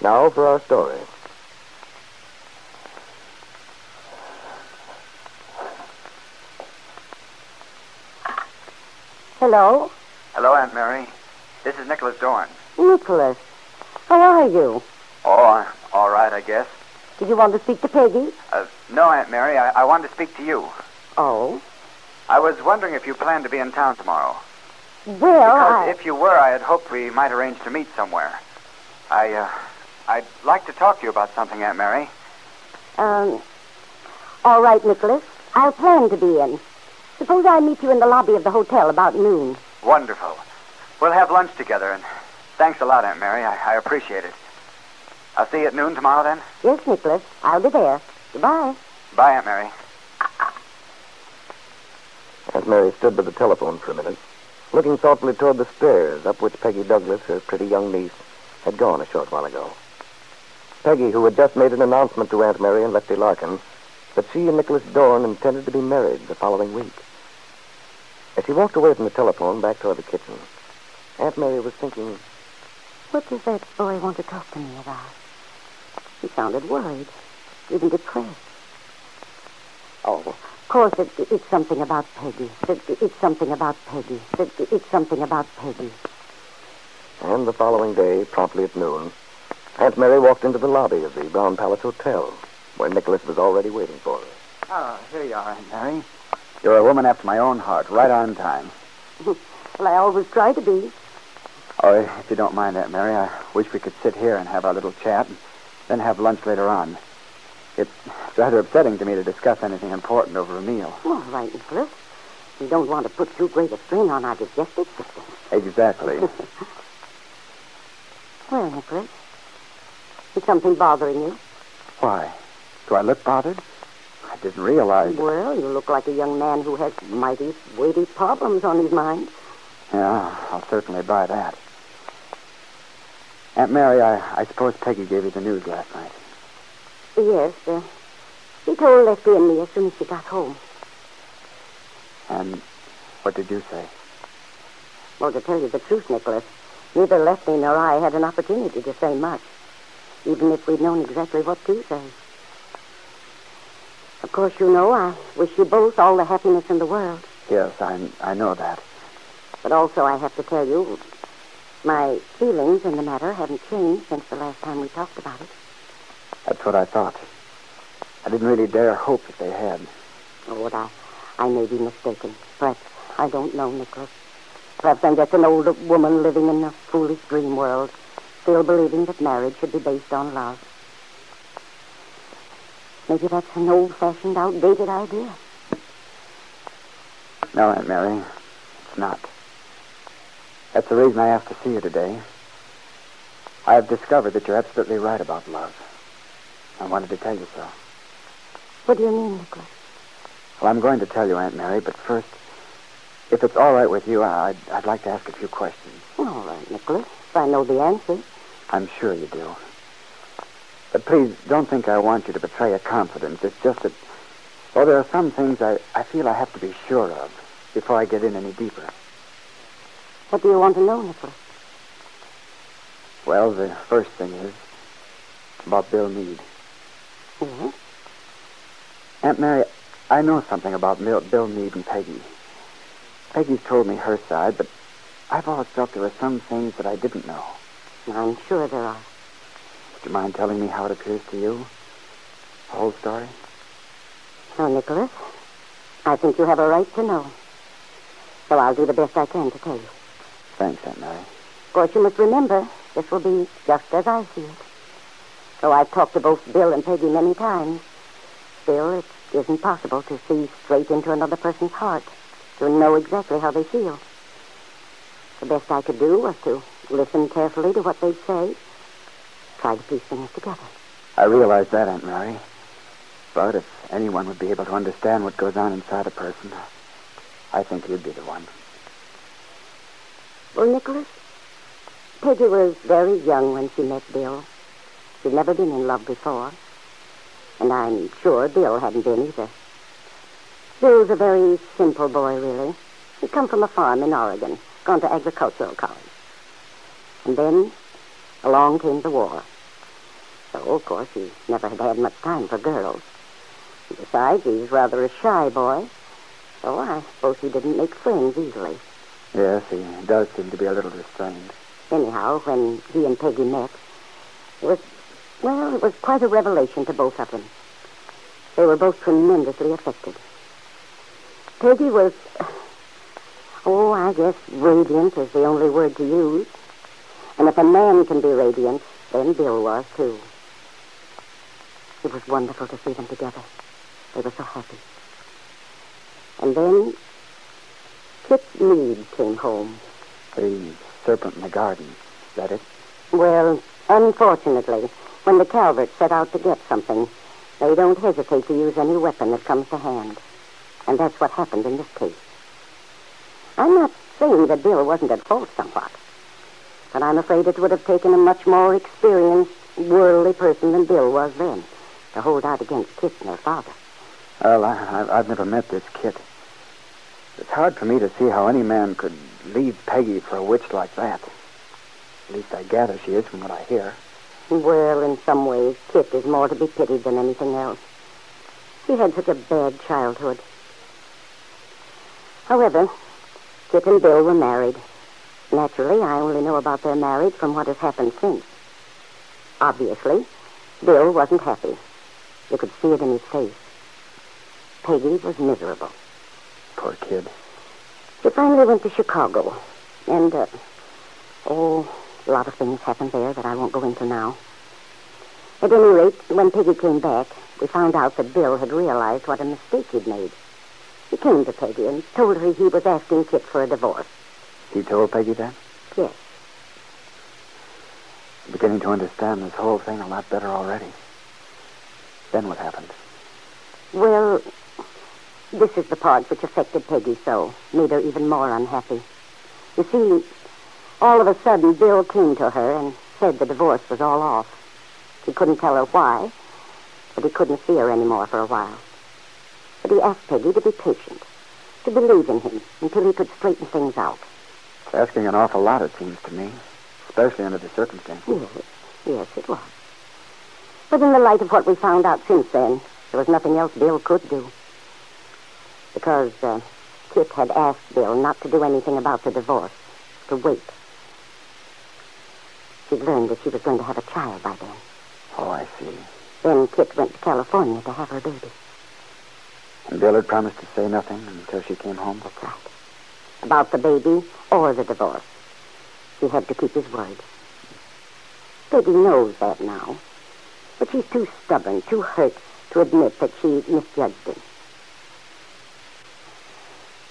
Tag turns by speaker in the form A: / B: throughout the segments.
A: Now for our story.
B: Hello?
C: Hello, Aunt Mary. This is Nicholas Dorn.
B: Nicholas. How are you?
C: Oh, all right, I guess.
B: Did you want to speak to Peggy?
C: Uh, no, Aunt Mary, I, I wanted to speak to you.
B: Oh.
C: I was wondering if you planned to be in town tomorrow.
B: Well,
C: Because
B: I...
C: if you were, I had hoped we might arrange to meet somewhere. I, uh, I'd like to talk to you about something, Aunt Mary.
B: Um, all right, Nicholas. I'll plan to be in. Suppose I meet you in the lobby of the hotel about noon.
C: Wonderful. We'll have lunch together, and thanks a lot, Aunt Mary. I, I appreciate it. I'll see you at noon tomorrow, then.
B: Yes, Nicholas. I'll be there. Goodbye.
C: Bye, Aunt Mary.
A: Aunt Mary stood by the telephone for a minute, looking thoughtfully toward the stairs up which Peggy Douglas, her pretty young niece, had gone a short while ago. Peggy, who had just made an announcement to Aunt Mary and Lefty Larkin that she and Nicholas Dorn intended to be married the following week. As she walked away from the telephone back toward the kitchen, Aunt Mary was thinking,
B: What does that boy want to talk to me about? He sounded worried, even depressed. Oh, of course, it, it's something about Peggy. It, it's something about Peggy. It, it's something about Peggy.
A: and the following day, promptly at noon, Aunt Mary walked into the lobby of the Brown Palace Hotel, where Nicholas was already waiting for her.
C: Oh, here you are, Aunt Mary. You're a woman after my own heart, right on time.
B: well, I always try to be.
C: Oh, if you don't mind, Aunt Mary, I wish we could sit here and have our little chat, and then have lunch later on. It's rather upsetting to me to discuss anything important over a meal.
B: All right, Nicholas. We don't want to put too great a strain on our digestive system.
C: Exactly.
B: Well, Nicholas, is something bothering you?
C: Why? Do I look bothered? I didn't realize.
B: Well, you look like a young man who has mighty weighty problems on his mind.
C: Yeah, I'll certainly buy that. Aunt Mary, I, I suppose Peggy gave you the news last night.
B: Yes, uh, she told Lefty and me as soon as she got home.
C: And what did you say?
B: Well, to tell you the truth, Nicholas, neither Lefty nor I had an opportunity to say much, even if we'd known exactly what to say. Of course, you know, I wish you both all the happiness in the world.
C: Yes, I, I know that.
B: But also, I have to tell you, my feelings in the matter haven't changed since the last time we talked about it.
C: That's what I thought. I didn't really dare hope that they had.
B: Oh, what I, I may be mistaken. Perhaps I don't know, Nicholas. Perhaps I'm just an old woman living in a foolish dream world, still believing that marriage should be based on love. Maybe that's an old-fashioned, outdated idea.
C: No, Aunt Mary, it's not. That's the reason I asked to see you today. I have discovered that you're absolutely right about love. I wanted to tell you so.
B: What do you mean, Nicholas?
C: Well, I'm going to tell you, Aunt Mary, but first, if it's all right with you, I'd, I'd like to ask a few questions.
B: All right, Nicholas. If I know the answer.
C: I'm sure you do. But please, don't think I want you to betray a confidence. It's just that, well, there are some things I, I feel I have to be sure of before I get in any deeper.
B: What do you want to know, Nicholas?
C: Well, the first thing is about Bill Meade.
B: Yes?
C: Aunt Mary, I know something about Mil- Bill Meade and Peggy. Peggy's told me her side, but I've always felt there were some things that I didn't know.
B: I'm sure there are.
C: Would you mind telling me how it appears to you? The whole story?
B: No, Nicholas. I think you have a right to know. So I'll do the best I can to tell you.
C: Thanks, Aunt Mary.
B: Of course, you must remember, this will be just as I see it. Though I've talked to both Bill and Peggy many times, still, it isn't possible to see straight into another person's heart, to know exactly how they feel. The best I could do was to listen carefully to what they'd say, try to piece things together.
C: I realize that, Aunt Mary. But if anyone would be able to understand what goes on inside a person, I think you'd be the one.
B: Well, Nicholas, Peggy was very young when she met Bill. She'd never been in love before. And I'm sure Bill hadn't been either. Bill's a very simple boy, really. He'd come from a farm in Oregon, gone to agricultural college. And then along came the war. So, of course, he never had had much time for girls. Besides, he was rather a shy boy. So I suppose he didn't make friends easily.
C: Yes, he does seem to be a little restrained.
B: Anyhow, when he and Peggy met, it was, well, it was quite a revelation to both of them. They were both tremendously affected. Peggy was, oh, I guess radiant is the only word to use. And if a man can be radiant, then Bill was, too. It was wonderful to see them together. They were so happy. And then Kit Mead came home.
C: The serpent in the garden. Is that it?
B: Well, unfortunately, when the Calverts set out to get something, they don't hesitate to use any weapon that comes to hand. And that's what happened in this case. I'm not saying that Bill wasn't at fault somewhat, but I'm afraid it would have taken a much more experienced, worldly person than Bill was then to hold out against Kit and her father.
C: Well, I, I've never met this Kit. It's hard for me to see how any man could leave Peggy for a witch like that. At least I gather she is from what I hear.
B: Well, in some ways, Kit is more to be pitied than anything else. She had such a bad childhood. However, Kit and Bill were married. Naturally, I only know about their marriage from what has happened since. Obviously, Bill wasn't happy. You could see it in his face. Peggy was miserable.
C: Poor kid.
B: She finally went to Chicago. And, uh, oh, a lot of things happened there that I won't go into now. At any rate, when Peggy came back, we found out that Bill had realized what a mistake he'd made. He came to Peggy and told her he was asking Kit for a divorce.
C: He told Peggy that?
B: Yes.
C: I'm beginning to understand this whole thing a lot better already. Then what happened?
B: Well, this is the part which affected Peggy so, made her even more unhappy. You see, all of a sudden, Bill came to her and said the divorce was all off. He couldn't tell her why, but he couldn't see her anymore for a while. But he asked Peggy to be patient, to believe in him until he could straighten things out.
C: It's asking an awful lot, it seems to me, especially under the circumstances.
B: Yes, yes, it was. But in the light of what we found out since then, there was nothing else Bill could do. Because uh, Kit had asked Bill not to do anything about the divorce, to wait. She'd learned that she was going to have a child by then.
C: Oh, I see.
B: Then Kit went to California to have her baby.
C: And Bill had promised to say nothing until she came home?
B: That's right. About the baby or the divorce. He had to keep his word. Peggy knows that now. But she's too stubborn, too hurt to admit that she misjudged him.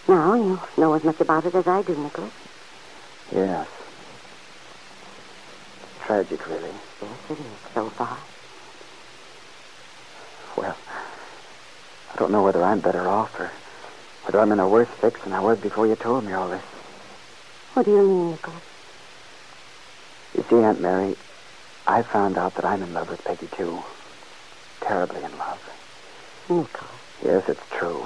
B: Now you know as much about it as I do, Nicholas.
C: Yes. Tragic, really.
B: Yes, it is, so far.
C: Well, I don't know whether I'm better off or whether I'm in a worse fix than I was before you told me all this.
B: What do you mean, Nicholas?
C: You see, Aunt Mary, I found out that I'm in love with Peggy, too. Terribly in love.
B: Nicholas.
C: Yes, it's true.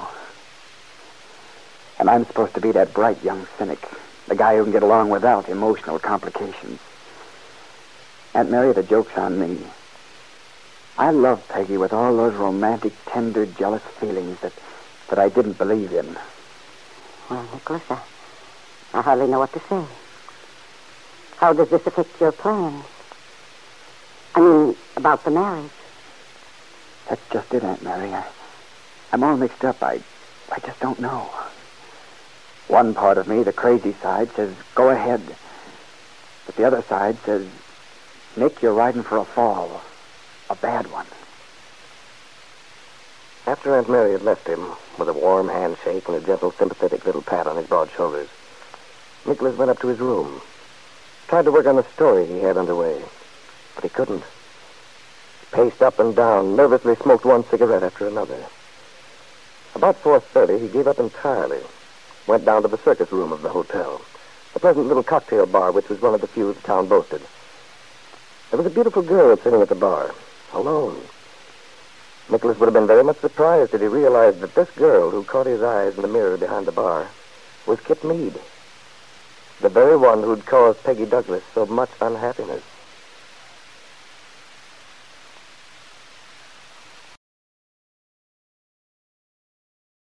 C: And I'm supposed to be that bright young cynic, the guy who can get along without emotional complications. Aunt Mary, the joke's on me. I love Peggy with all those romantic, tender, jealous feelings that, that I didn't believe in.
B: Well, Nicholas, I, I hardly know what to say. How does this affect your plans? I mean, about the marriage.
C: That's just it, Aunt Mary. I, I'm all mixed up. I, I just don't know. One part of me, the crazy side, says, go ahead. But the other side says, Nick, you're riding for a fall. A bad one.
A: After Aunt Mary had left him, with a warm handshake and a gentle, sympathetic little pat on his broad shoulders, Nicholas went up to his room, tried to work on the story he had underway, but he couldn't. He paced up and down, nervously smoked one cigarette after another. About 4.30, he gave up entirely, went down to the circus room of the hotel, a pleasant little cocktail bar which was one of the few the town boasted. There was a beautiful girl sitting at the bar, alone. Nicholas would have been very much surprised had he realized that this girl who caught his eyes in the mirror behind the bar was Kit Mead, The very one who'd caused Peggy Douglas so much unhappiness.